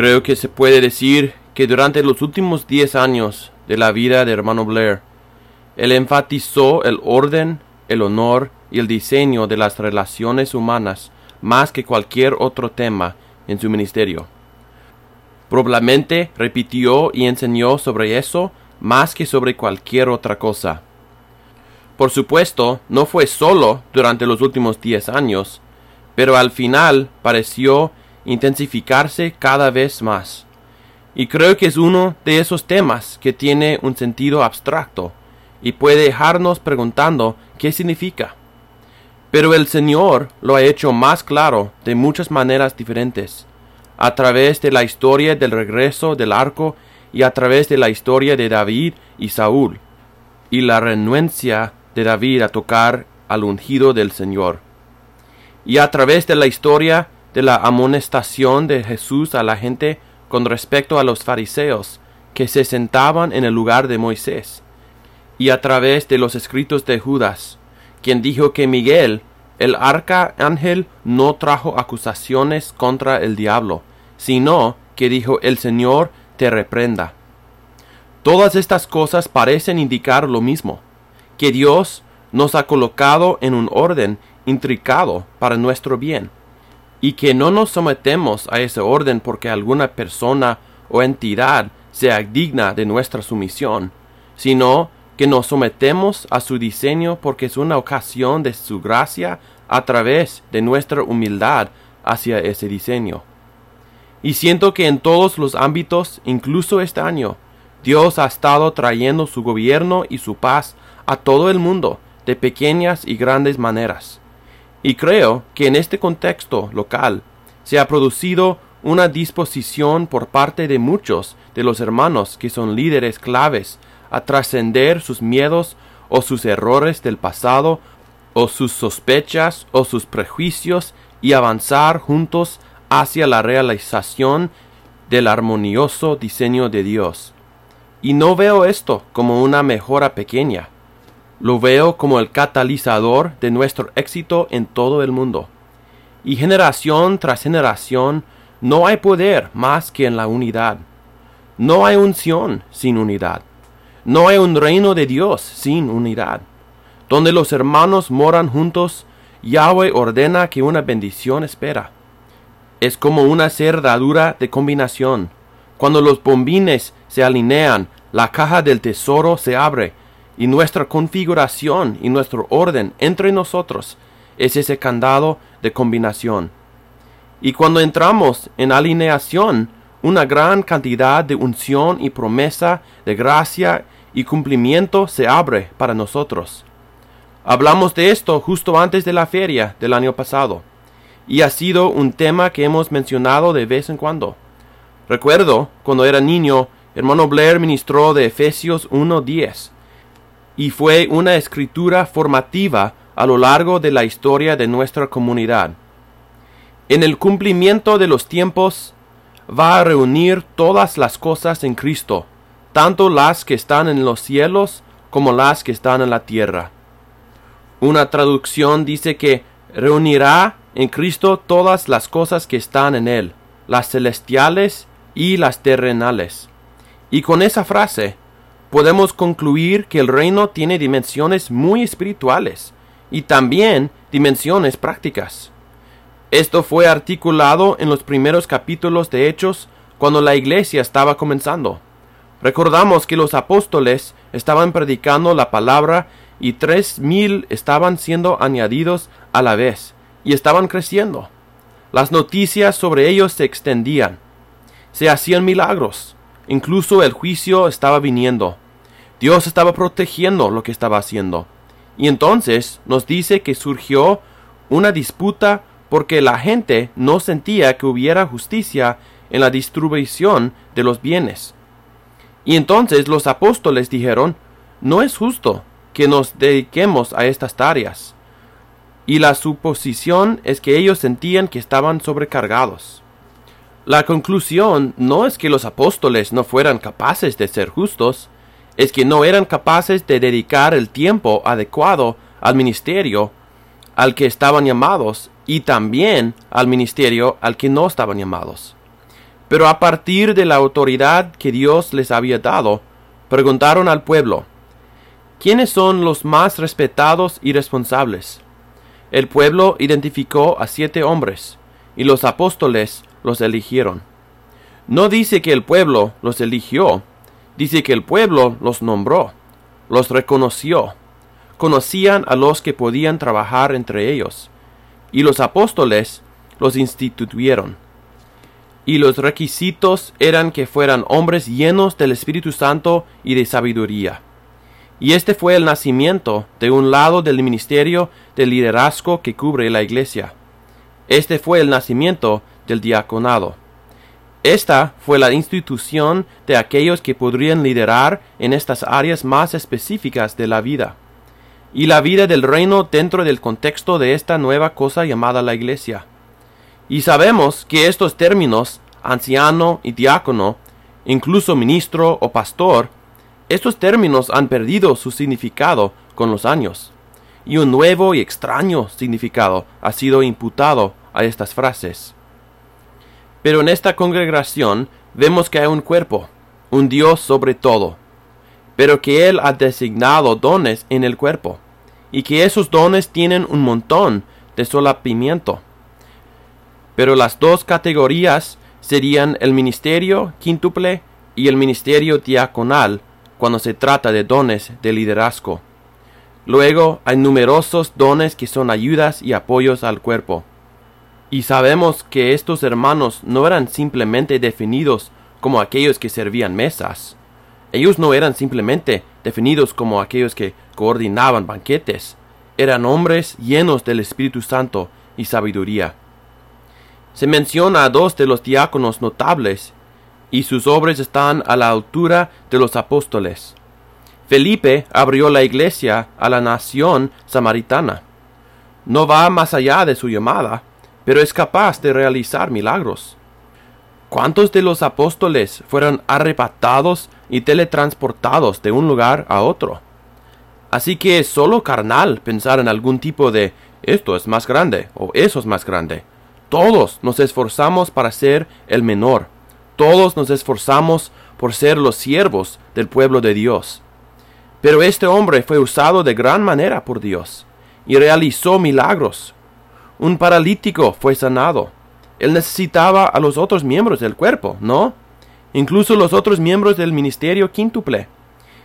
Creo que se puede decir que durante los últimos diez años de la vida de hermano Blair, él enfatizó el orden, el honor y el diseño de las relaciones humanas más que cualquier otro tema en su ministerio. Probablemente repitió y enseñó sobre eso más que sobre cualquier otra cosa. Por supuesto, no fue solo durante los últimos diez años, pero al final pareció intensificarse cada vez más. Y creo que es uno de esos temas que tiene un sentido abstracto y puede dejarnos preguntando qué significa. Pero el Señor lo ha hecho más claro de muchas maneras diferentes, a través de la historia del regreso del arco y a través de la historia de David y Saúl, y la renuencia de David a tocar al ungido del Señor, y a través de la historia de la amonestación de Jesús a la gente con respecto a los fariseos que se sentaban en el lugar de Moisés, y a través de los escritos de Judas, quien dijo que Miguel, el arcángel, no trajo acusaciones contra el diablo, sino que dijo el Señor te reprenda. Todas estas cosas parecen indicar lo mismo, que Dios nos ha colocado en un orden intricado para nuestro bien, y que no nos sometemos a ese orden porque alguna persona o entidad sea digna de nuestra sumisión, sino que nos sometemos a su diseño porque es una ocasión de su gracia a través de nuestra humildad hacia ese diseño. Y siento que en todos los ámbitos, incluso este año, Dios ha estado trayendo su gobierno y su paz a todo el mundo de pequeñas y grandes maneras. Y creo que en este contexto local se ha producido una disposición por parte de muchos de los hermanos que son líderes claves a trascender sus miedos o sus errores del pasado o sus sospechas o sus prejuicios y avanzar juntos hacia la realización del armonioso diseño de Dios. Y no veo esto como una mejora pequeña, lo veo como el catalizador de nuestro éxito en todo el mundo. Y generación tras generación no hay poder más que en la unidad. No hay unción sin unidad. No hay un reino de Dios sin unidad. Donde los hermanos moran juntos, Yahweh ordena que una bendición espera. Es como una cerradura de combinación. Cuando los bombines se alinean, la caja del tesoro se abre y nuestra configuración y nuestro orden entre nosotros es ese candado de combinación. Y cuando entramos en alineación, una gran cantidad de unción y promesa de gracia y cumplimiento se abre para nosotros. Hablamos de esto justo antes de la feria del año pasado, y ha sido un tema que hemos mencionado de vez en cuando. Recuerdo, cuando era niño, hermano Blair ministró de Efesios 1.10, y fue una escritura formativa a lo largo de la historia de nuestra comunidad. En el cumplimiento de los tiempos va a reunir todas las cosas en Cristo, tanto las que están en los cielos como las que están en la tierra. Una traducción dice que reunirá en Cristo todas las cosas que están en Él, las celestiales y las terrenales. Y con esa frase podemos concluir que el reino tiene dimensiones muy espirituales y también dimensiones prácticas. Esto fue articulado en los primeros capítulos de Hechos cuando la iglesia estaba comenzando. Recordamos que los apóstoles estaban predicando la palabra y tres mil estaban siendo añadidos a la vez y estaban creciendo. Las noticias sobre ellos se extendían. Se hacían milagros. Incluso el juicio estaba viniendo. Dios estaba protegiendo lo que estaba haciendo. Y entonces nos dice que surgió una disputa porque la gente no sentía que hubiera justicia en la distribución de los bienes. Y entonces los apóstoles dijeron, no es justo que nos dediquemos a estas tareas. Y la suposición es que ellos sentían que estaban sobrecargados. La conclusión no es que los apóstoles no fueran capaces de ser justos, es que no eran capaces de dedicar el tiempo adecuado al ministerio al que estaban llamados y también al ministerio al que no estaban llamados. Pero a partir de la autoridad que Dios les había dado, preguntaron al pueblo, ¿quiénes son los más respetados y responsables? El pueblo identificó a siete hombres, y los apóstoles los eligieron. No dice que el pueblo los eligió, dice que el pueblo los nombró, los reconoció, conocían a los que podían trabajar entre ellos, y los apóstoles los instituyeron. Y los requisitos eran que fueran hombres llenos del Espíritu Santo y de sabiduría. Y este fue el nacimiento de un lado del ministerio de liderazgo que cubre la iglesia. Este fue el nacimiento del diaconado. Esta fue la institución de aquellos que podrían liderar en estas áreas más específicas de la vida. Y la vida del reino dentro del contexto de esta nueva cosa llamada la iglesia. Y sabemos que estos términos, anciano y diácono, incluso ministro o pastor, estos términos han perdido su significado con los años, y un nuevo y extraño significado ha sido imputado a estas frases. Pero en esta congregación vemos que hay un cuerpo, un Dios sobre todo, pero que Él ha designado dones en el cuerpo, y que esos dones tienen un montón de solapimiento. Pero las dos categorías serían el ministerio quíntuple y el ministerio diaconal, cuando se trata de dones de liderazgo. Luego hay numerosos dones que son ayudas y apoyos al cuerpo. Y sabemos que estos hermanos no eran simplemente definidos como aquellos que servían mesas. Ellos no eran simplemente definidos como aquellos que coordinaban banquetes. Eran hombres llenos del Espíritu Santo y sabiduría. Se menciona a dos de los diáconos notables y sus obras están a la altura de los apóstoles. Felipe abrió la iglesia a la nación samaritana. No va más allá de su llamada, pero es capaz de realizar milagros. ¿Cuántos de los apóstoles fueron arrebatados y teletransportados de un lugar a otro? Así que es solo carnal pensar en algún tipo de esto es más grande o eso es más grande. Todos nos esforzamos para ser el menor todos nos esforzamos por ser los siervos del pueblo de Dios. Pero este hombre fue usado de gran manera por Dios y realizó milagros. Un paralítico fue sanado. Él necesitaba a los otros miembros del cuerpo, ¿no? Incluso los otros miembros del ministerio quíntuple.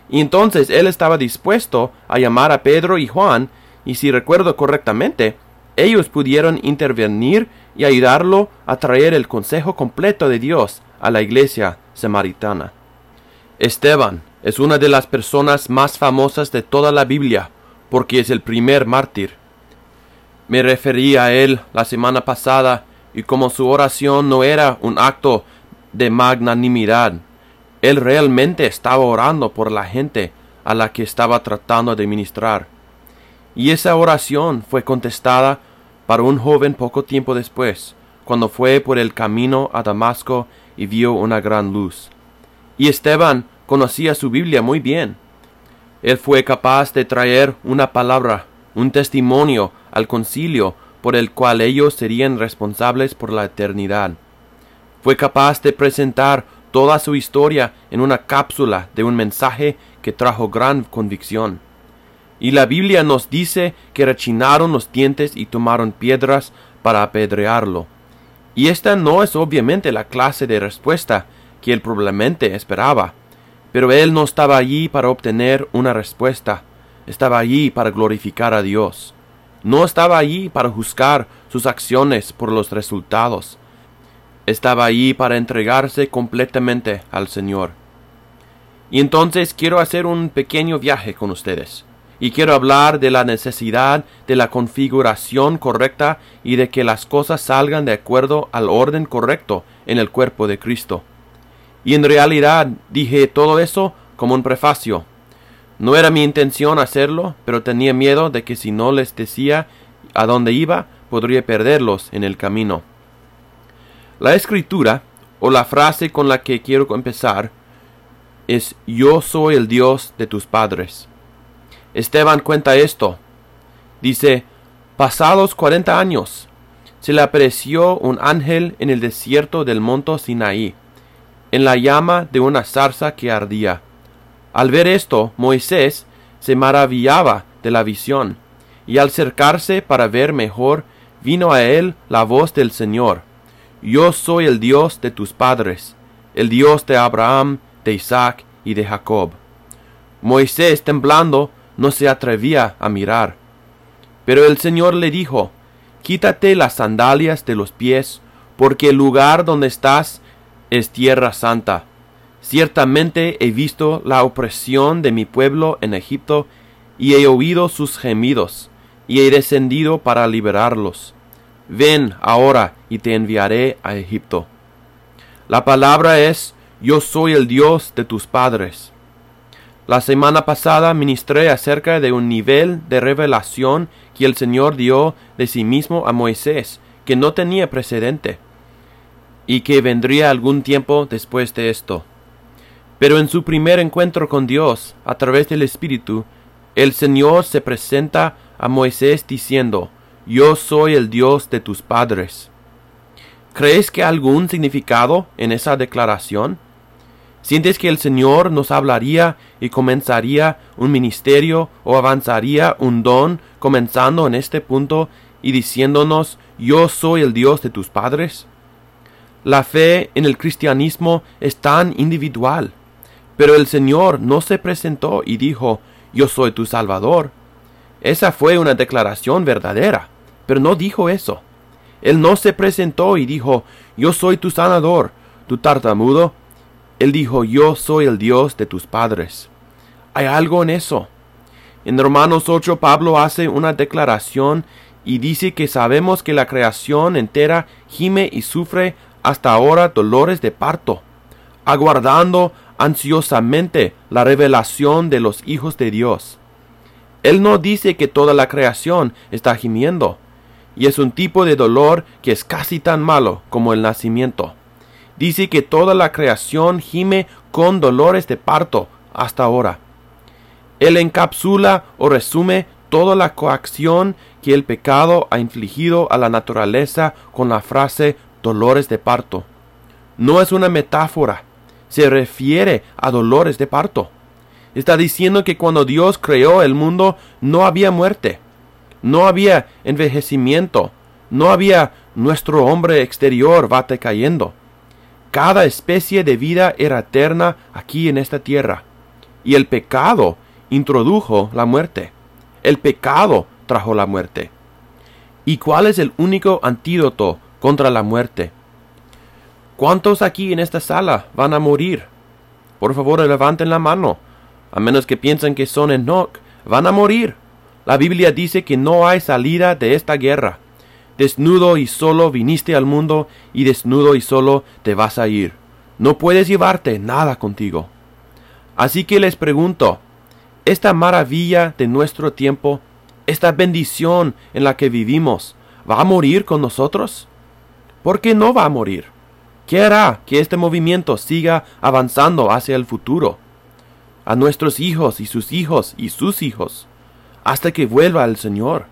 Y entonces él estaba dispuesto a llamar a Pedro y Juan, y si recuerdo correctamente, ellos pudieron intervenir y ayudarlo a traer el consejo completo de Dios a la iglesia samaritana. Esteban es una de las personas más famosas de toda la Biblia porque es el primer mártir. Me referí a él la semana pasada y como su oración no era un acto de magnanimidad, él realmente estaba orando por la gente a la que estaba tratando de ministrar. Y esa oración fue contestada para un joven poco tiempo después, cuando fue por el camino a Damasco y vio una gran luz. Y Esteban conocía su Biblia muy bien. Él fue capaz de traer una palabra, un testimonio al concilio por el cual ellos serían responsables por la eternidad. Fue capaz de presentar toda su historia en una cápsula de un mensaje que trajo gran convicción. Y la Biblia nos dice que rechinaron los dientes y tomaron piedras para apedrearlo. Y esta no es obviamente la clase de respuesta que él probablemente esperaba, pero él no estaba allí para obtener una respuesta, estaba allí para glorificar a Dios. No estaba allí para juzgar sus acciones por los resultados. Estaba allí para entregarse completamente al Señor. Y entonces quiero hacer un pequeño viaje con ustedes y quiero hablar de la necesidad de la configuración correcta y de que las cosas salgan de acuerdo al orden correcto en el cuerpo de Cristo. Y en realidad dije todo eso como un prefacio. No era mi intención hacerlo, pero tenía miedo de que si no les decía a dónde iba, podría perderlos en el camino. La escritura, o la frase con la que quiero empezar, es Yo soy el Dios de tus padres. Esteban cuenta esto. Dice, pasados cuarenta años, se le apareció un ángel en el desierto del monte Sinaí, en la llama de una zarza que ardía. Al ver esto, Moisés se maravillaba de la visión, y al acercarse para ver mejor, vino a él la voz del Señor. Yo soy el Dios de tus padres, el Dios de Abraham, de Isaac y de Jacob. Moisés, temblando, no se atrevía a mirar. Pero el Señor le dijo, Quítate las sandalias de los pies, porque el lugar donde estás es tierra santa. Ciertamente he visto la opresión de mi pueblo en Egipto, y he oído sus gemidos, y he descendido para liberarlos. Ven ahora y te enviaré a Egipto. La palabra es, Yo soy el Dios de tus padres. La semana pasada ministré acerca de un nivel de revelación que el Señor dio de sí mismo a Moisés, que no tenía precedente, y que vendría algún tiempo después de esto. Pero en su primer encuentro con Dios, a través del Espíritu, el Señor se presenta a Moisés diciendo, Yo soy el Dios de tus padres. ¿Crees que algún significado en esa declaración? ¿Sientes que el Señor nos hablaría y comenzaría un ministerio o avanzaría un don comenzando en este punto y diciéndonos yo soy el Dios de tus padres? La fe en el cristianismo es tan individual, pero el Señor no se presentó y dijo yo soy tu Salvador. Esa fue una declaración verdadera, pero no dijo eso. Él no se presentó y dijo yo soy tu sanador, tu tartamudo, él dijo, yo soy el Dios de tus padres. Hay algo en eso. En Romanos 8 Pablo hace una declaración y dice que sabemos que la creación entera gime y sufre hasta ahora dolores de parto, aguardando ansiosamente la revelación de los hijos de Dios. Él no dice que toda la creación está gimiendo, y es un tipo de dolor que es casi tan malo como el nacimiento dice que toda la creación gime con dolores de parto hasta ahora. Él encapsula o resume toda la coacción que el pecado ha infligido a la naturaleza con la frase dolores de parto. No es una metáfora, se refiere a dolores de parto. Está diciendo que cuando Dios creó el mundo no había muerte, no había envejecimiento, no había nuestro hombre exterior bate cayendo cada especie de vida era eterna aquí en esta tierra. Y el pecado introdujo la muerte. El pecado trajo la muerte. ¿Y cuál es el único antídoto contra la muerte? ¿Cuántos aquí en esta sala van a morir? Por favor, levanten la mano. A menos que piensen que son Enoch, van a morir. La Biblia dice que no hay salida de esta guerra. Desnudo y solo viniste al mundo y desnudo y solo te vas a ir. No puedes llevarte nada contigo. Así que les pregunto, esta maravilla de nuestro tiempo, esta bendición en la que vivimos, ¿va a morir con nosotros? ¿Por qué no va a morir? ¿Qué hará que este movimiento siga avanzando hacia el futuro? A nuestros hijos y sus hijos y sus hijos, hasta que vuelva el Señor.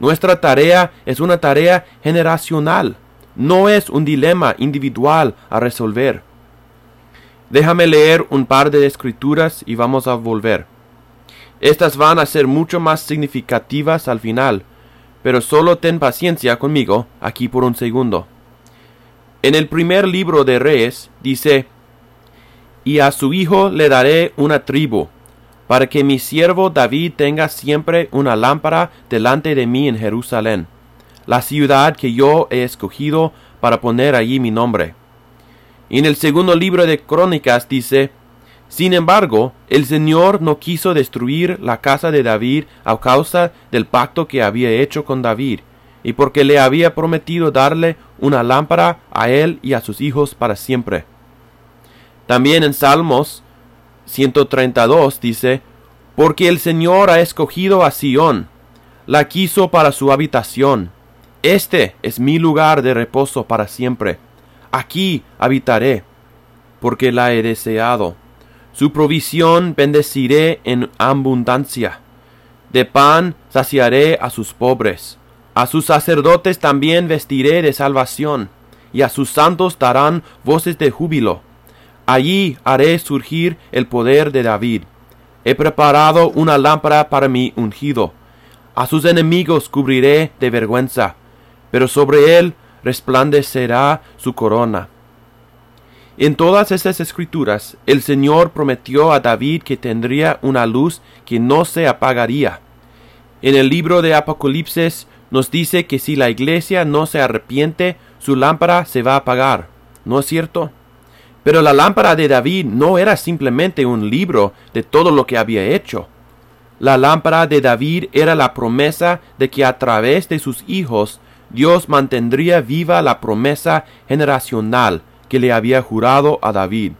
Nuestra tarea es una tarea generacional, no es un dilema individual a resolver. Déjame leer un par de escrituras y vamos a volver. Estas van a ser mucho más significativas al final, pero solo ten paciencia conmigo aquí por un segundo. En el primer libro de Reyes dice, Y a su hijo le daré una tribu, para que mi siervo David tenga siempre una lámpara delante de mí en Jerusalén, la ciudad que yo he escogido para poner allí mi nombre. Y en el segundo libro de Crónicas dice, Sin embargo, el Señor no quiso destruir la casa de David a causa del pacto que había hecho con David, y porque le había prometido darle una lámpara a él y a sus hijos para siempre. También en Salmos 132 dice, Porque el Señor ha escogido a Sión, la quiso para su habitación. Este es mi lugar de reposo para siempre. Aquí habitaré, porque la he deseado. Su provisión bendeciré en abundancia. De pan saciaré a sus pobres. A sus sacerdotes también vestiré de salvación, y a sus santos darán voces de júbilo. Allí haré surgir el poder de David. He preparado una lámpara para mi ungido. A sus enemigos cubriré de vergüenza, pero sobre él resplandecerá su corona. En todas estas escrituras, el Señor prometió a David que tendría una luz que no se apagaría. En el libro de Apocalipsis nos dice que si la iglesia no se arrepiente, su lámpara se va a apagar. ¿No es cierto? Pero la lámpara de David no era simplemente un libro de todo lo que había hecho. La lámpara de David era la promesa de que a través de sus hijos Dios mantendría viva la promesa generacional que le había jurado a David.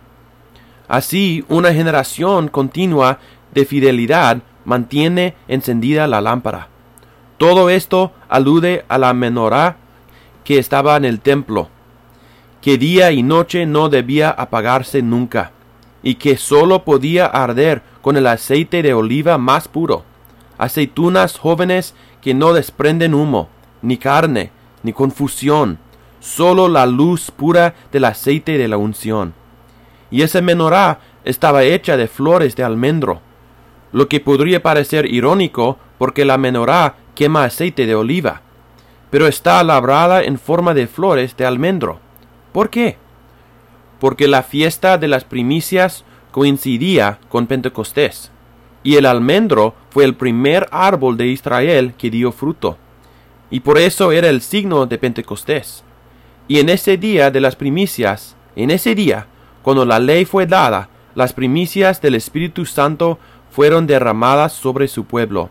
Así, una generación continua de fidelidad mantiene encendida la lámpara. Todo esto alude a la menorá que estaba en el templo, que día y noche no debía apagarse nunca, y que sólo podía arder con el aceite de oliva más puro, aceitunas jóvenes que no desprenden humo, ni carne, ni confusión, sólo la luz pura del aceite de la unción. Y esa menorá estaba hecha de flores de almendro, lo que podría parecer irónico porque la menorá quema aceite de oliva, pero está labrada en forma de flores de almendro. ¿Por qué? Porque la fiesta de las primicias coincidía con Pentecostés, y el almendro fue el primer árbol de Israel que dio fruto, y por eso era el signo de Pentecostés. Y en ese día de las primicias, en ese día, cuando la ley fue dada, las primicias del Espíritu Santo fueron derramadas sobre su pueblo.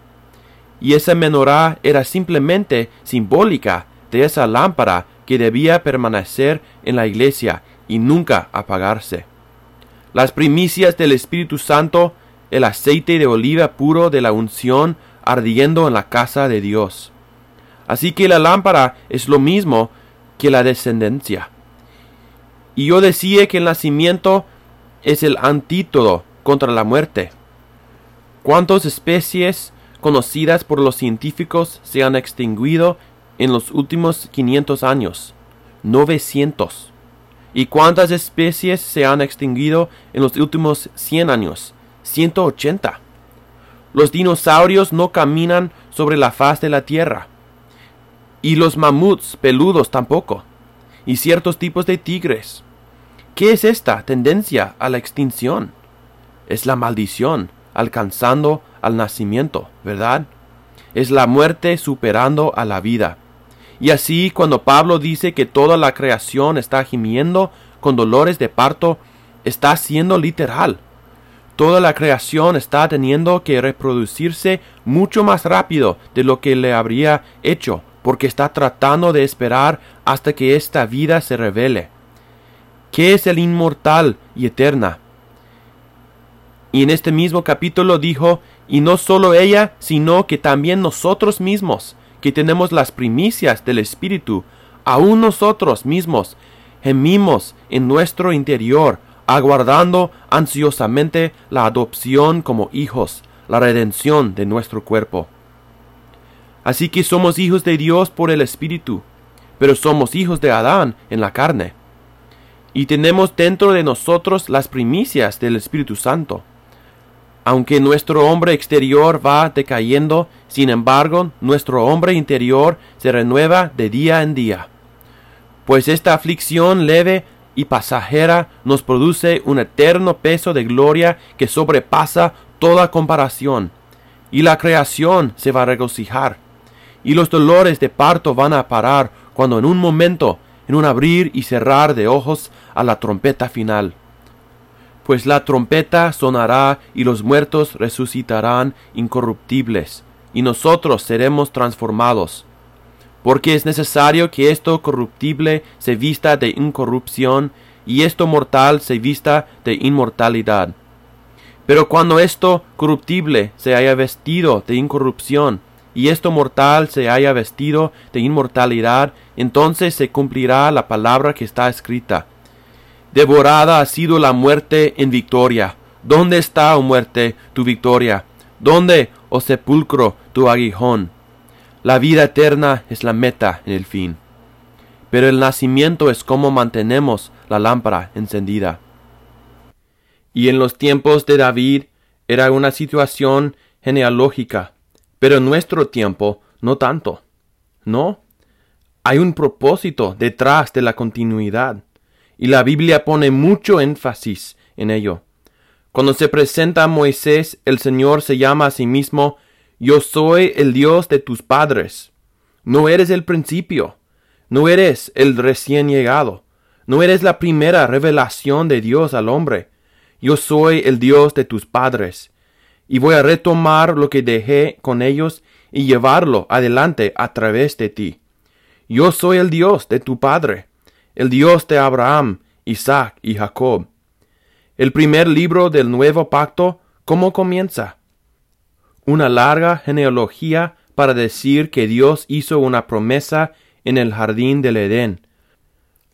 Y esa menorá era simplemente simbólica de esa lámpara que debía permanecer en la iglesia y nunca apagarse las primicias del Espíritu Santo, el aceite de oliva puro de la unción ardiendo en la casa de Dios. Así que la lámpara es lo mismo que la descendencia. Y yo decía que el nacimiento es el antídoto contra la muerte. ¿Cuántas especies conocidas por los científicos se han extinguido en los últimos 500 años? 900. ¿Y cuántas especies se han extinguido en los últimos 100 años? 180. Los dinosaurios no caminan sobre la faz de la Tierra. Y los mamuts peludos tampoco. Y ciertos tipos de tigres. ¿Qué es esta tendencia a la extinción? Es la maldición alcanzando al nacimiento, ¿verdad? Es la muerte superando a la vida. Y así cuando Pablo dice que toda la creación está gimiendo con dolores de parto, está siendo literal. Toda la creación está teniendo que reproducirse mucho más rápido de lo que le habría hecho, porque está tratando de esperar hasta que esta vida se revele. ¿Qué es el inmortal y eterna? Y en este mismo capítulo dijo, y no solo ella, sino que también nosotros mismos, que tenemos las primicias del Espíritu, aún nosotros mismos gemimos en nuestro interior, aguardando ansiosamente la adopción como hijos, la redención de nuestro cuerpo. Así que somos hijos de Dios por el Espíritu, pero somos hijos de Adán en la carne. Y tenemos dentro de nosotros las primicias del Espíritu Santo. Aunque nuestro hombre exterior va decayendo, sin embargo, nuestro hombre interior se renueva de día en día. Pues esta aflicción leve y pasajera nos produce un eterno peso de gloria que sobrepasa toda comparación, y la creación se va a regocijar, y los dolores de parto van a parar cuando en un momento, en un abrir y cerrar de ojos, a la trompeta final pues la trompeta sonará y los muertos resucitarán incorruptibles, y nosotros seremos transformados. Porque es necesario que esto corruptible se vista de incorrupción, y esto mortal se vista de inmortalidad. Pero cuando esto corruptible se haya vestido de incorrupción, y esto mortal se haya vestido de inmortalidad, entonces se cumplirá la palabra que está escrita Devorada ha sido la muerte en victoria. ¿Dónde está, oh muerte, tu victoria? ¿Dónde, oh sepulcro, tu aguijón? La vida eterna es la meta en el fin. Pero el nacimiento es como mantenemos la lámpara encendida. Y en los tiempos de David era una situación genealógica, pero en nuestro tiempo no tanto. No, hay un propósito detrás de la continuidad, y la Biblia pone mucho énfasis en ello. Cuando se presenta a Moisés, el Señor se llama a sí mismo Yo soy el Dios de tus padres. No eres el principio, no eres el recién llegado, no eres la primera revelación de Dios al hombre. Yo soy el Dios de tus padres, y voy a retomar lo que dejé con ellos y llevarlo adelante a través de ti. Yo soy el Dios de tu Padre, el Dios de Abraham, Isaac y Jacob. El primer libro del nuevo pacto, ¿cómo comienza? Una larga genealogía para decir que Dios hizo una promesa en el jardín del Edén.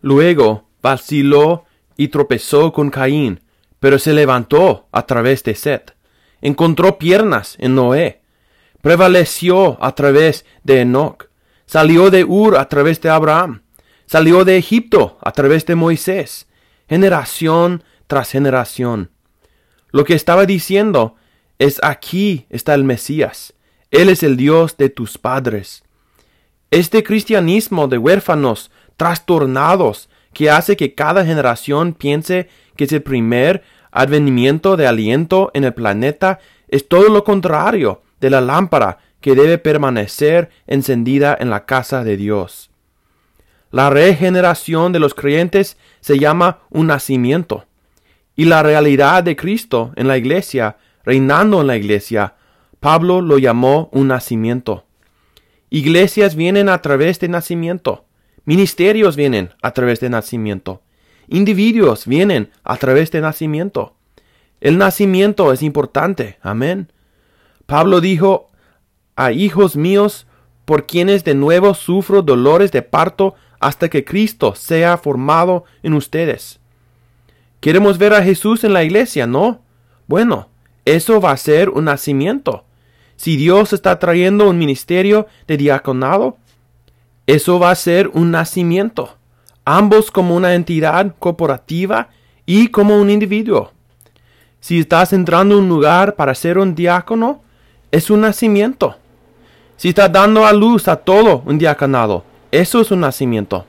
Luego vaciló y tropezó con Caín, pero se levantó a través de Set. Encontró piernas en Noé. Prevaleció a través de Enoch Salió de Ur a través de Abraham. Salió de Egipto a través de Moisés. Generación tras generación. Lo que estaba diciendo es aquí está el Mesías. Él es el Dios de tus padres. Este cristianismo de huérfanos trastornados que hace que cada generación piense que es el primer advenimiento de aliento en el planeta es todo lo contrario de la lámpara que debe permanecer encendida en la casa de Dios. La regeneración de los creyentes se llama un nacimiento, y la realidad de Cristo en la iglesia, reinando en la iglesia, Pablo lo llamó un nacimiento. Iglesias vienen a través de nacimiento, ministerios vienen a través de nacimiento, individuos vienen a través de nacimiento. El nacimiento es importante, amén. Pablo dijo a hijos míos, por quienes de nuevo sufro dolores de parto hasta que Cristo sea formado en ustedes. Queremos ver a Jesús en la iglesia, ¿no? Bueno, eso va a ser un nacimiento. Si Dios está trayendo un ministerio de diaconado, eso va a ser un nacimiento, ambos como una entidad corporativa y como un individuo. Si estás entrando a un lugar para ser un diácono, es un nacimiento. Si está dando a luz a todo un diaconado, eso es un nacimiento.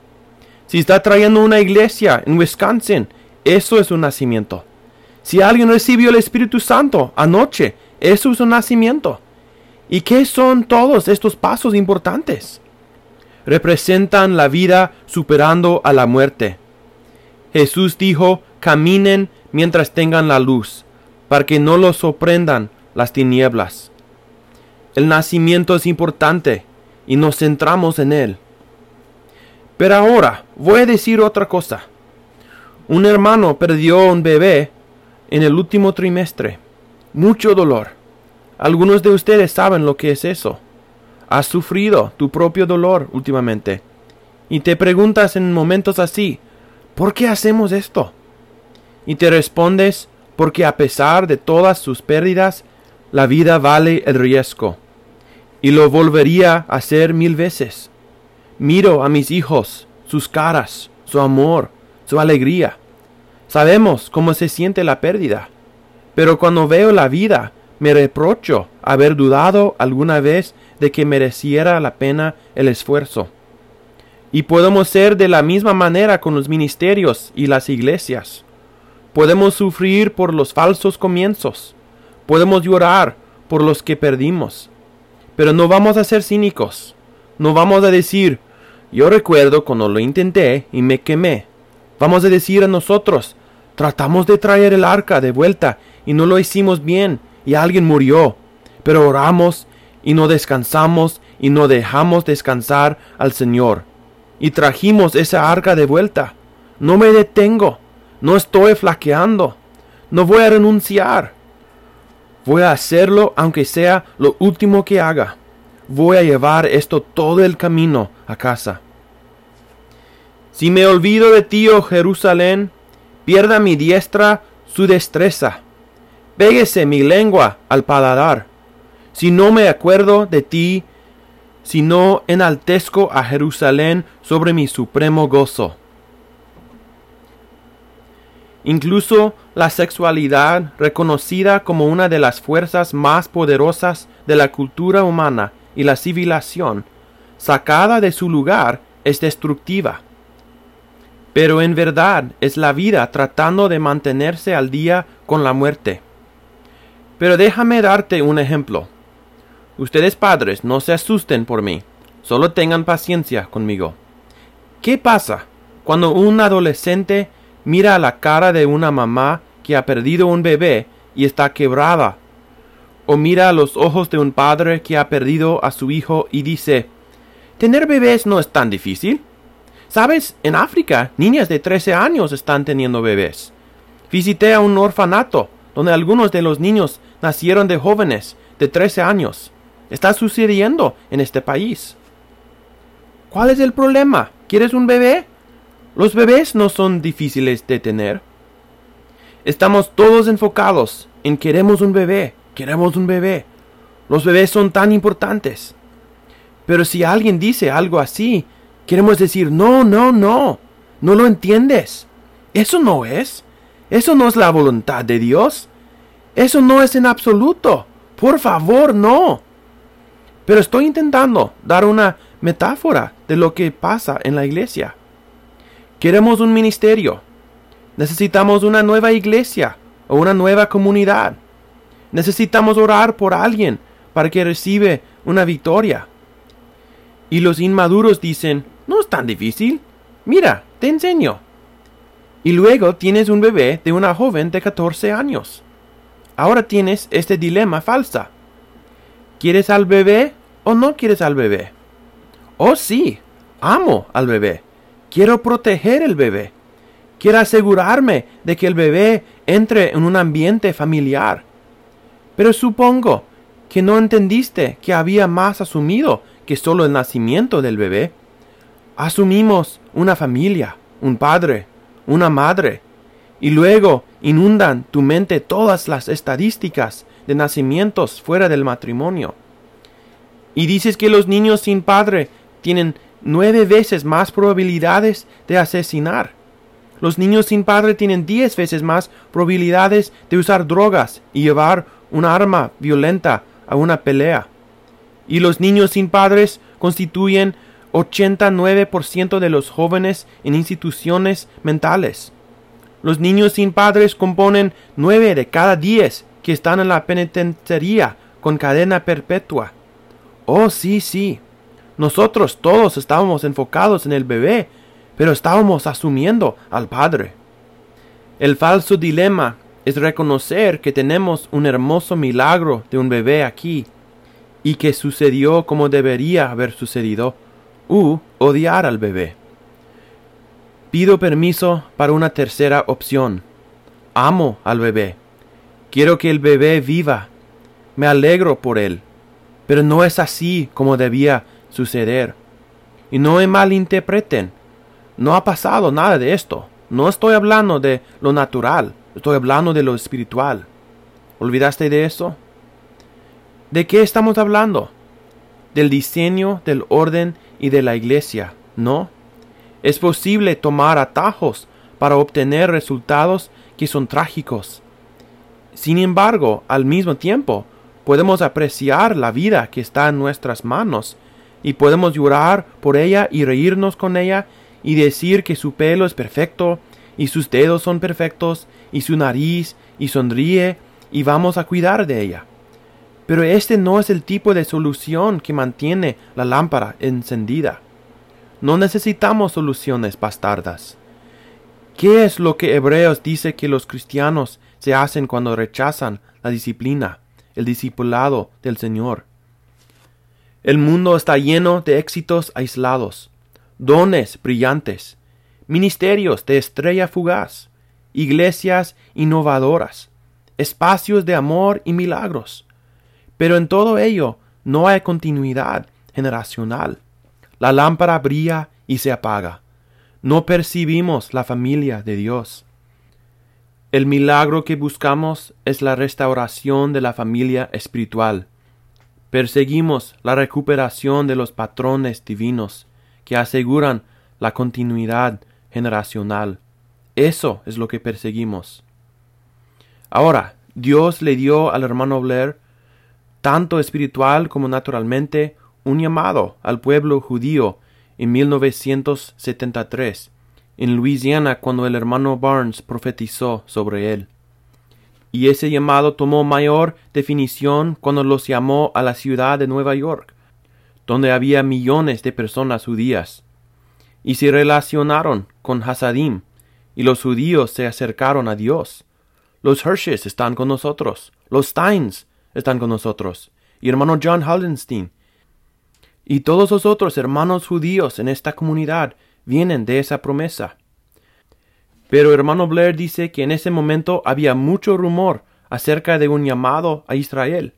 Si está trayendo una iglesia en Wisconsin, eso es un nacimiento. Si alguien recibió el Espíritu Santo anoche, eso es un nacimiento. ¿Y qué son todos estos pasos importantes? Representan la vida superando a la muerte. Jesús dijo, caminen mientras tengan la luz, para que no los sorprendan las tinieblas. El nacimiento es importante y nos centramos en él. Pero ahora voy a decir otra cosa. Un hermano perdió un bebé en el último trimestre. Mucho dolor. Algunos de ustedes saben lo que es eso. Has sufrido tu propio dolor últimamente. Y te preguntas en momentos así, ¿por qué hacemos esto? Y te respondes, porque a pesar de todas sus pérdidas, la vida vale el riesgo y lo volvería a hacer mil veces. Miro a mis hijos, sus caras, su amor, su alegría. Sabemos cómo se siente la pérdida, pero cuando veo la vida, me reprocho haber dudado alguna vez de que mereciera la pena el esfuerzo. Y podemos ser de la misma manera con los ministerios y las iglesias. Podemos sufrir por los falsos comienzos. Podemos llorar por los que perdimos. Pero no vamos a ser cínicos. No vamos a decir, yo recuerdo cuando lo intenté y me quemé. Vamos a decir a nosotros, tratamos de traer el arca de vuelta y no lo hicimos bien y alguien murió. Pero oramos y no descansamos y no dejamos descansar al Señor. Y trajimos esa arca de vuelta. No me detengo. No estoy flaqueando. No voy a renunciar. Voy a hacerlo aunque sea lo último que haga. Voy a llevar esto todo el camino a casa. Si me olvido de ti, oh Jerusalén, pierda mi diestra su destreza. Péguese mi lengua al paladar. Si no me acuerdo de ti, sino enaltezco a Jerusalén sobre mi supremo gozo. Incluso la sexualidad, reconocida como una de las fuerzas más poderosas de la cultura humana y la civilización, sacada de su lugar, es destructiva. Pero en verdad es la vida tratando de mantenerse al día con la muerte. Pero déjame darte un ejemplo. Ustedes padres no se asusten por mí, solo tengan paciencia conmigo. ¿Qué pasa cuando un adolescente mira a la cara de una mamá que ha perdido un bebé y está quebrada? O mira a los ojos de un padre que ha perdido a su hijo y dice, Tener bebés no es tan difícil. Sabes, en África, niñas de 13 años están teniendo bebés. Visité a un orfanato donde algunos de los niños nacieron de jóvenes de 13 años. Está sucediendo en este país. ¿Cuál es el problema? ¿Quieres un bebé? Los bebés no son difíciles de tener. Estamos todos enfocados en queremos un bebé, queremos un bebé. Los bebés son tan importantes. Pero si alguien dice algo así, queremos decir, no, no, no, no lo entiendes. Eso no es. Eso no es la voluntad de Dios. Eso no es en absoluto. Por favor, no. Pero estoy intentando dar una metáfora de lo que pasa en la iglesia. Queremos un ministerio. Necesitamos una nueva iglesia o una nueva comunidad. Necesitamos orar por alguien para que reciba una victoria. Y los inmaduros dicen, no es tan difícil. Mira, te enseño. Y luego tienes un bebé de una joven de 14 años. Ahora tienes este dilema falsa. ¿Quieres al bebé o no quieres al bebé? Oh sí, amo al bebé. Quiero proteger el bebé. Quiero asegurarme de que el bebé entre en un ambiente familiar. Pero supongo que no entendiste que había más asumido que solo el nacimiento del bebé. Asumimos una familia, un padre, una madre, y luego inundan tu mente todas las estadísticas de nacimientos fuera del matrimonio. Y dices que los niños sin padre tienen nueve veces más probabilidades de asesinar. Los niños sin padre tienen diez veces más probabilidades de usar drogas y llevar un arma violenta a una pelea. Y los niños sin padres constituyen 89% de los jóvenes en instituciones mentales. Los niños sin padres componen nueve de cada diez que están en la penitenciaría con cadena perpetua. Oh, sí, sí. Nosotros todos estábamos enfocados en el bebé, pero estábamos asumiendo al padre. El falso dilema es reconocer que tenemos un hermoso milagro de un bebé aquí, y que sucedió como debería haber sucedido, u odiar al bebé. Pido permiso para una tercera opción. Amo al bebé. Quiero que el bebé viva. Me alegro por él. Pero no es así como debía suceder. Y no me malinterpreten. No ha pasado nada de esto. No estoy hablando de lo natural. Estoy hablando de lo espiritual. ¿Olvidaste de eso? ¿De qué estamos hablando? Del diseño, del orden y de la iglesia, ¿no? Es posible tomar atajos para obtener resultados que son trágicos. Sin embargo, al mismo tiempo, podemos apreciar la vida que está en nuestras manos y podemos llorar por ella y reírnos con ella y decir que su pelo es perfecto y sus dedos son perfectos y su nariz y sonríe y vamos a cuidar de ella. Pero este no es el tipo de solución que mantiene la lámpara encendida. No necesitamos soluciones bastardas. ¿Qué es lo que Hebreos dice que los cristianos se hacen cuando rechazan la disciplina, el discipulado del Señor? El mundo está lleno de éxitos aislados, dones brillantes, ministerios de estrella fugaz, iglesias innovadoras, espacios de amor y milagros. Pero en todo ello no hay continuidad generacional. La lámpara brilla y se apaga. No percibimos la familia de Dios. El milagro que buscamos es la restauración de la familia espiritual. Perseguimos la recuperación de los patrones divinos que aseguran la continuidad generacional. Eso es lo que perseguimos. Ahora, Dios le dio al hermano Blair, tanto espiritual como naturalmente, un llamado al pueblo judío en 1973, en Luisiana, cuando el hermano Barnes profetizó sobre él. Y ese llamado tomó mayor definición cuando los llamó a la ciudad de Nueva York, donde había millones de personas judías, y se relacionaron con Hasadim, y los judíos se acercaron a Dios. Los Hirsches están con nosotros, los Steins están con nosotros, y hermano John Haldenstein, y todos los otros hermanos judíos en esta comunidad vienen de esa promesa. Pero hermano Blair dice que en ese momento había mucho rumor acerca de un llamado a Israel.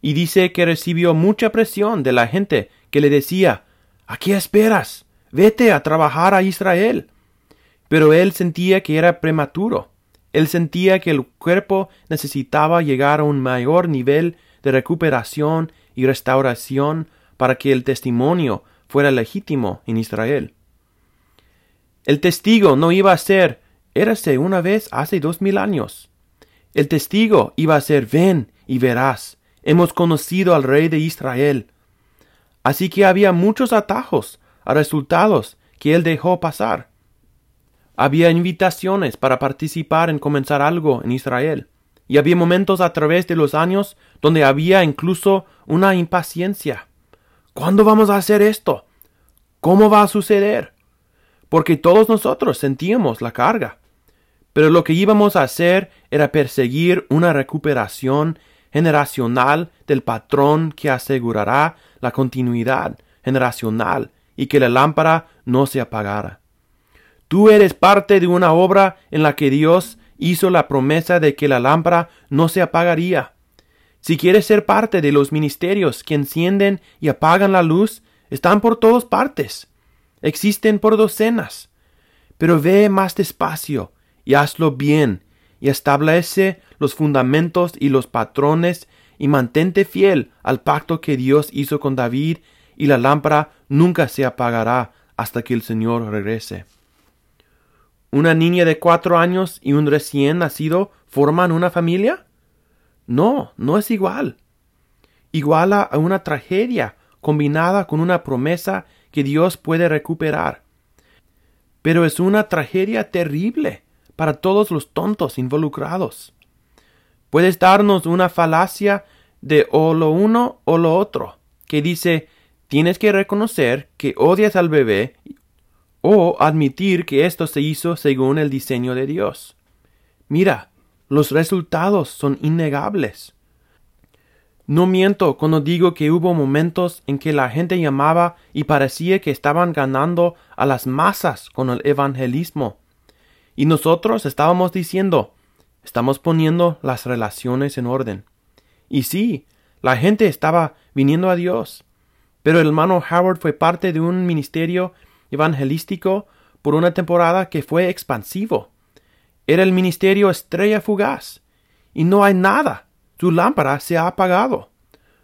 Y dice que recibió mucha presión de la gente que le decía ¿A qué esperas? Vete a trabajar a Israel. Pero él sentía que era prematuro. Él sentía que el cuerpo necesitaba llegar a un mayor nivel de recuperación y restauración para que el testimonio fuera legítimo en Israel. El testigo no iba a ser érase una vez hace dos mil años. El testigo iba a ser ven y verás. Hemos conocido al rey de Israel. Así que había muchos atajos a resultados que él dejó pasar. Había invitaciones para participar en comenzar algo en Israel, y había momentos a través de los años donde había incluso una impaciencia. ¿Cuándo vamos a hacer esto? ¿Cómo va a suceder? Porque todos nosotros sentíamos la carga. Pero lo que íbamos a hacer era perseguir una recuperación generacional del patrón que asegurará la continuidad generacional y que la lámpara no se apagara. Tú eres parte de una obra en la que Dios hizo la promesa de que la lámpara no se apagaría. Si quieres ser parte de los ministerios que encienden y apagan la luz, están por todas partes. Existen por docenas. Pero ve más despacio y hazlo bien, y establece los fundamentos y los patrones, y mantente fiel al pacto que Dios hizo con David, y la lámpara nunca se apagará hasta que el Señor regrese. ¿Una niña de cuatro años y un recién nacido forman una familia? No, no es igual. Iguala a una tragedia combinada con una promesa que Dios puede recuperar. Pero es una tragedia terrible para todos los tontos involucrados. Puedes darnos una falacia de o lo uno o lo otro, que dice tienes que reconocer que odias al bebé o admitir que esto se hizo según el diseño de Dios. Mira, los resultados son innegables. No miento cuando digo que hubo momentos en que la gente llamaba y parecía que estaban ganando a las masas con el evangelismo. Y nosotros estábamos diciendo, estamos poniendo las relaciones en orden. Y sí, la gente estaba viniendo a Dios. Pero el hermano Howard fue parte de un ministerio evangelístico por una temporada que fue expansivo. Era el ministerio estrella fugaz. Y no hay nada. Su lámpara se ha apagado.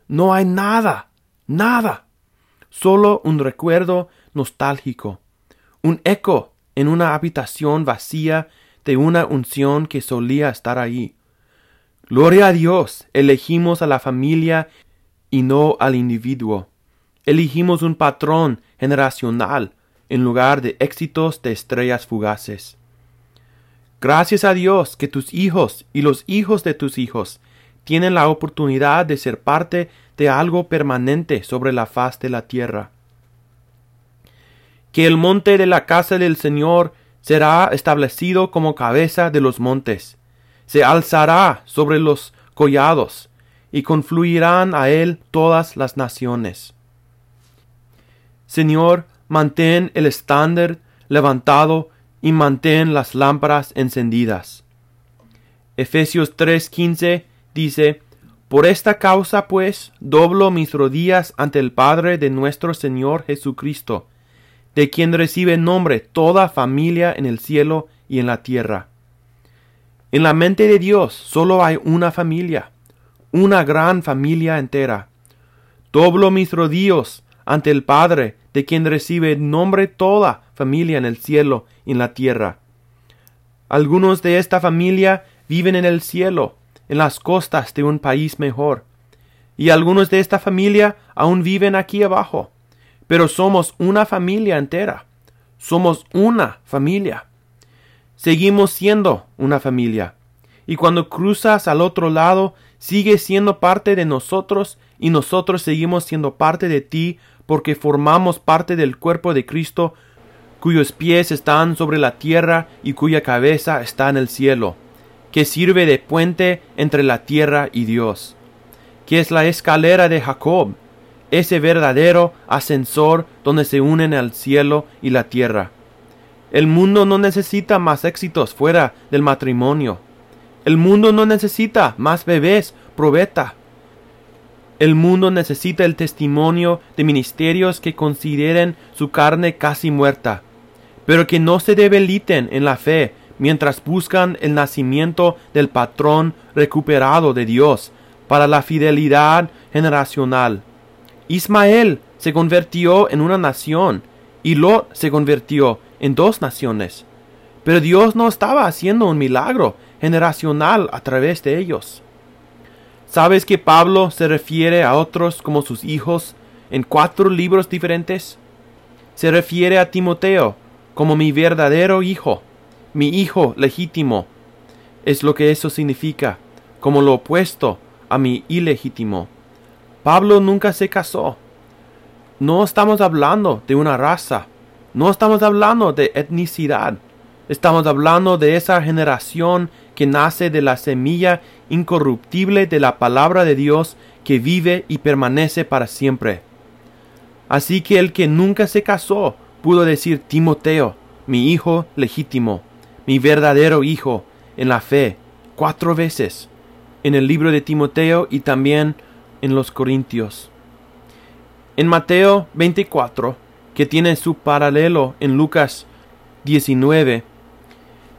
No hay nada. Nada. Solo un recuerdo nostálgico. Un eco en una habitación vacía de una unción que solía estar ahí. Gloria a Dios, elegimos a la familia y no al individuo. Elegimos un patrón generacional en lugar de éxitos de estrellas fugaces. Gracias a Dios que tus hijos y los hijos de tus hijos tienen la oportunidad de ser parte de algo permanente sobre la faz de la tierra. Que el monte de la casa del Señor será establecido como cabeza de los montes, se alzará sobre los collados, y confluirán a él todas las naciones. Señor, mantén el estándar levantado y mantén las lámparas encendidas. Efesios 3:15 dice, Por esta causa pues doblo mis rodillas ante el Padre de nuestro Señor Jesucristo, de quien recibe nombre toda familia en el cielo y en la tierra. En la mente de Dios solo hay una familia, una gran familia entera, doblo mis rodillos ante el Padre, de quien recibe nombre toda familia en el cielo y en la tierra. Algunos de esta familia viven en el cielo, en las costas de un país mejor, y algunos de esta familia aún viven aquí abajo, pero somos una familia entera, somos una familia. Seguimos siendo una familia, y cuando cruzas al otro lado, sigues siendo parte de nosotros y nosotros seguimos siendo parte de ti porque formamos parte del cuerpo de Cristo, cuyos pies están sobre la tierra y cuya cabeza está en el cielo, que sirve de puente entre la tierra y Dios, que es la escalera de Jacob, ese verdadero ascensor donde se unen al cielo y la tierra. El mundo no necesita más éxitos fuera del matrimonio. El mundo no necesita más bebés, probeta. El mundo necesita el testimonio de ministerios que consideren su carne casi muerta, pero que no se debiliten en la fe mientras buscan el nacimiento del patrón recuperado de Dios para la fidelidad generacional. Ismael se convirtió en una nación y Lot se convirtió en dos naciones. Pero Dios no estaba haciendo un milagro generacional a través de ellos. ¿Sabes que Pablo se refiere a otros como sus hijos en cuatro libros diferentes? Se refiere a Timoteo como mi verdadero hijo, mi hijo legítimo. Es lo que eso significa, como lo opuesto a mi ilegítimo. Pablo nunca se casó. No estamos hablando de una raza, no estamos hablando de etnicidad, estamos hablando de esa generación que nace de la semilla incorruptible de la palabra de Dios que vive y permanece para siempre. Así que el que nunca se casó pudo decir Timoteo, mi hijo legítimo, mi verdadero hijo en la fe, cuatro veces, en el libro de Timoteo y también en los Corintios. En Mateo 24, que tiene su paralelo en Lucas 19,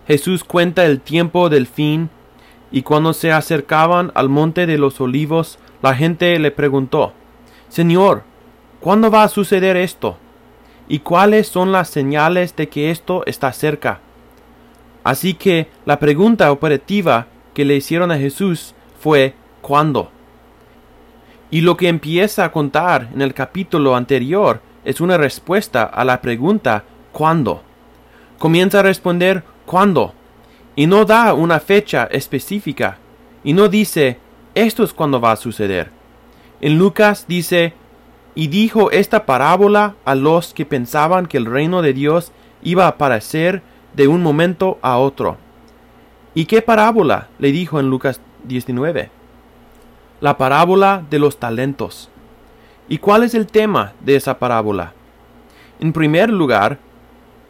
Jesús cuenta el tiempo del fin, y cuando se acercaban al monte de los olivos, la gente le preguntó, Señor, ¿cuándo va a suceder esto? ¿Y cuáles son las señales de que esto está cerca? Así que la pregunta operativa que le hicieron a Jesús fue ¿cuándo? Y lo que empieza a contar en el capítulo anterior es una respuesta a la pregunta ¿cuándo? Comienza a responder cuándo, y no da una fecha específica, y no dice, esto es cuando va a suceder. En Lucas dice, y dijo esta parábola a los que pensaban que el reino de Dios iba a aparecer de un momento a otro. ¿Y qué parábola? le dijo en Lucas 19. La parábola de los talentos. ¿Y cuál es el tema de esa parábola? En primer lugar,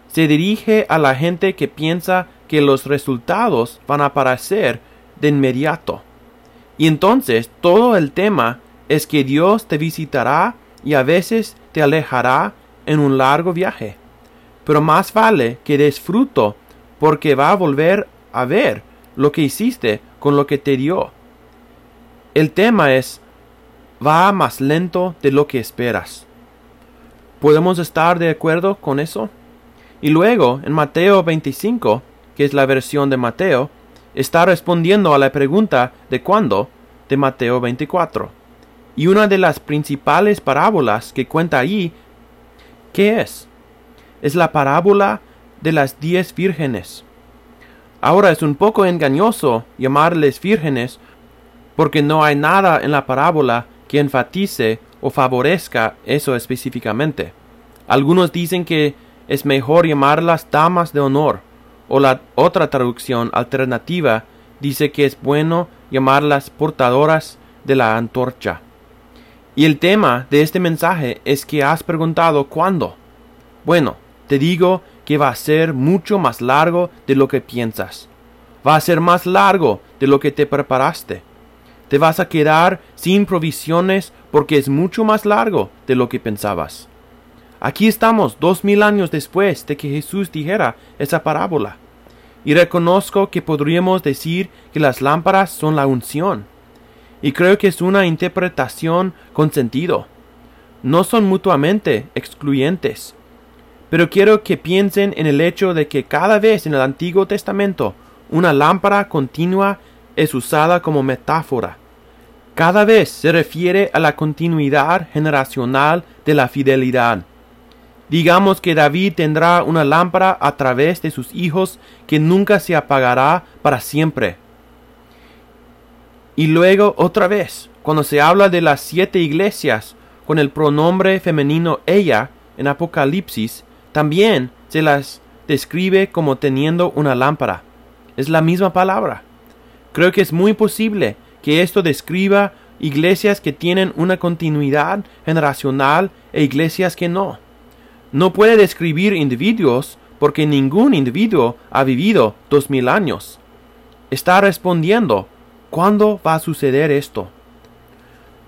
se dirige a la gente que piensa que los resultados van a aparecer de inmediato. Y entonces todo el tema es que Dios te visitará y a veces te alejará en un largo viaje. Pero más vale que des fruto porque va a volver a ver lo que hiciste con lo que te dio. El tema es, va más lento de lo que esperas. ¿Podemos estar de acuerdo con eso? Y luego, en Mateo 25, que es la versión de Mateo, está respondiendo a la pregunta de cuándo de Mateo 24. Y una de las principales parábolas que cuenta allí, ¿qué es? Es la parábola de las diez vírgenes. Ahora es un poco engañoso llamarles vírgenes porque no hay nada en la parábola que enfatice o favorezca eso específicamente. Algunos dicen que es mejor llamarlas damas de honor, o la otra traducción alternativa dice que es bueno llamarlas portadoras de la antorcha. Y el tema de este mensaje es que has preguntado cuándo. Bueno, te digo que va a ser mucho más largo de lo que piensas. Va a ser más largo de lo que te preparaste. Te vas a quedar sin provisiones porque es mucho más largo de lo que pensabas. Aquí estamos dos mil años después de que Jesús dijera esa parábola. Y reconozco que podríamos decir que las lámparas son la unción. y creo que es una interpretación con sentido. No son mutuamente excluyentes. Pero quiero que piensen en el hecho de que cada vez en el Antiguo Testamento una lámpara continua es usada como metáfora. Cada vez se refiere a la continuidad generacional de la fidelidad. Digamos que David tendrá una lámpara a través de sus hijos que nunca se apagará para siempre. Y luego otra vez, cuando se habla de las siete iglesias con el pronombre femenino ella en Apocalipsis, también se las describe como teniendo una lámpara. Es la misma palabra. Creo que es muy posible que esto describa iglesias que tienen una continuidad generacional e iglesias que no. No puede describir individuos porque ningún individuo ha vivido dos mil años. Está respondiendo, ¿cuándo va a suceder esto?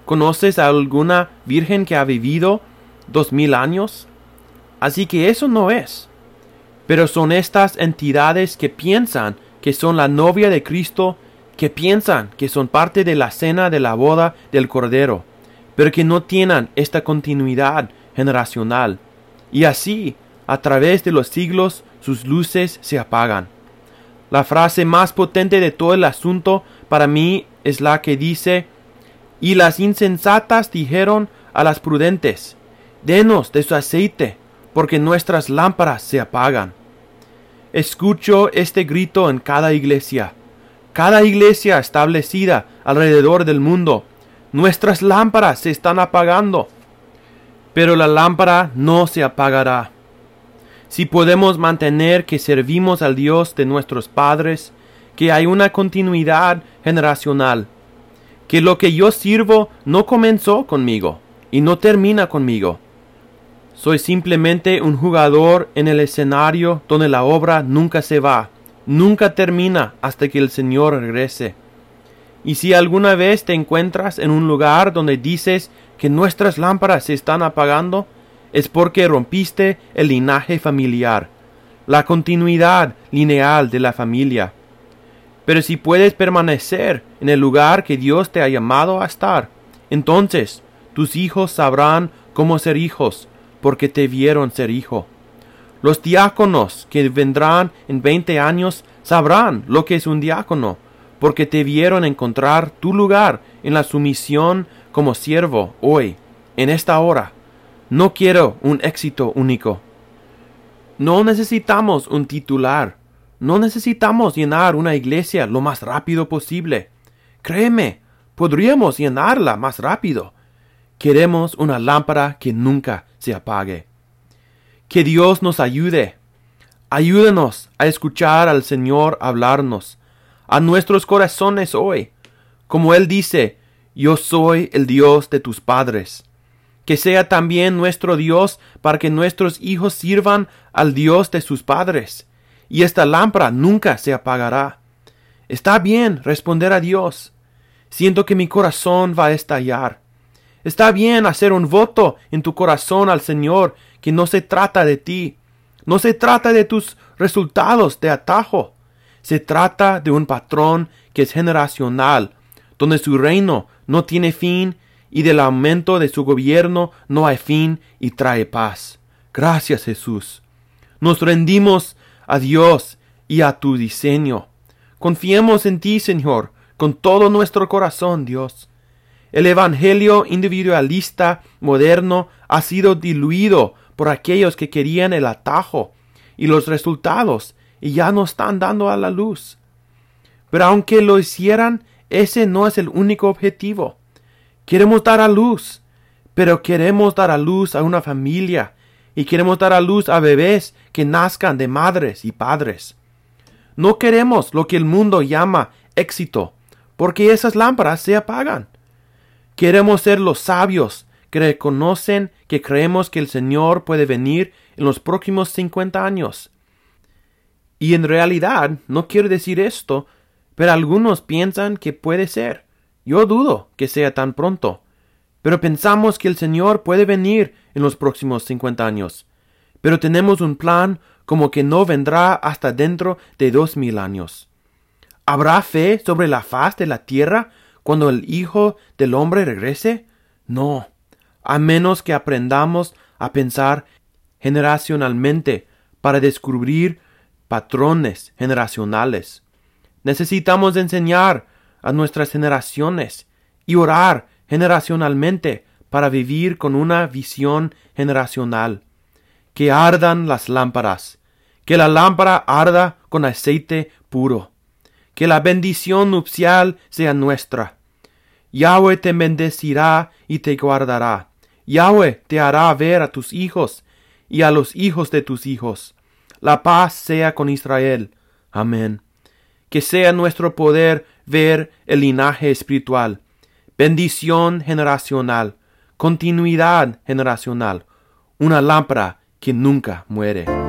¿Conoces a alguna virgen que ha vivido dos mil años? Así que eso no es. Pero son estas entidades que piensan que son la novia de Cristo, que piensan que son parte de la cena de la boda del Cordero, pero que no tienen esta continuidad generacional. Y así, a través de los siglos, sus luces se apagan. La frase más potente de todo el asunto para mí es la que dice, y las insensatas dijeron a las prudentes, denos de su aceite, porque nuestras lámparas se apagan. Escucho este grito en cada iglesia, cada iglesia establecida alrededor del mundo. Nuestras lámparas se están apagando, pero la lámpara no se apagará. Si podemos mantener que servimos al Dios de nuestros padres, que hay una continuidad generacional, que lo que yo sirvo no comenzó conmigo y no termina conmigo, soy simplemente un jugador en el escenario donde la obra nunca se va, nunca termina hasta que el Señor regrese. Y si alguna vez te encuentras en un lugar donde dices que nuestras lámparas se están apagando, es porque rompiste el linaje familiar, la continuidad lineal de la familia. Pero si puedes permanecer en el lugar que Dios te ha llamado a estar, entonces tus hijos sabrán cómo ser hijos, porque te vieron ser hijo. Los diáconos que vendrán en veinte años sabrán lo que es un diácono, porque te vieron encontrar tu lugar en la sumisión como siervo hoy, en esta hora. No quiero un éxito único. No necesitamos un titular. No necesitamos llenar una iglesia lo más rápido posible. Créeme, podríamos llenarla más rápido Queremos una lámpara que nunca se apague. Que Dios nos ayude. Ayúdenos a escuchar al Señor hablarnos a nuestros corazones hoy. Como Él dice, yo soy el Dios de tus padres. Que sea también nuestro Dios para que nuestros hijos sirvan al Dios de sus padres. Y esta lámpara nunca se apagará. Está bien responder a Dios. Siento que mi corazón va a estallar. Está bien hacer un voto en tu corazón al Señor que no se trata de ti, no se trata de tus resultados de atajo, se trata de un patrón que es generacional, donde su reino no tiene fin y del aumento de su gobierno no hay fin y trae paz. Gracias Jesús. Nos rendimos a Dios y a tu diseño. Confiemos en ti, Señor, con todo nuestro corazón, Dios. El Evangelio individualista moderno ha sido diluido por aquellos que querían el atajo y los resultados y ya no están dando a la luz. Pero aunque lo hicieran, ese no es el único objetivo. Queremos dar a luz, pero queremos dar a luz a una familia y queremos dar a luz a bebés que nazcan de madres y padres. No queremos lo que el mundo llama éxito, porque esas lámparas se apagan. Queremos ser los sabios que reconocen que creemos que el Señor puede venir en los próximos cincuenta años. Y en realidad no quiero decir esto, pero algunos piensan que puede ser. Yo dudo que sea tan pronto. Pero pensamos que el Señor puede venir en los próximos cincuenta años. Pero tenemos un plan como que no vendrá hasta dentro de dos mil años. ¿Habrá fe sobre la faz de la tierra cuando el Hijo del Hombre regrese? No, a menos que aprendamos a pensar generacionalmente para descubrir patrones generacionales. Necesitamos enseñar a nuestras generaciones y orar generacionalmente para vivir con una visión generacional. Que ardan las lámparas, que la lámpara arda con aceite puro, que la bendición nupcial sea nuestra. Yahweh te bendecirá y te guardará. Yahweh te hará ver a tus hijos y a los hijos de tus hijos. La paz sea con Israel. Amén. Que sea nuestro poder ver el linaje espiritual, bendición generacional, continuidad generacional, una lámpara que nunca muere.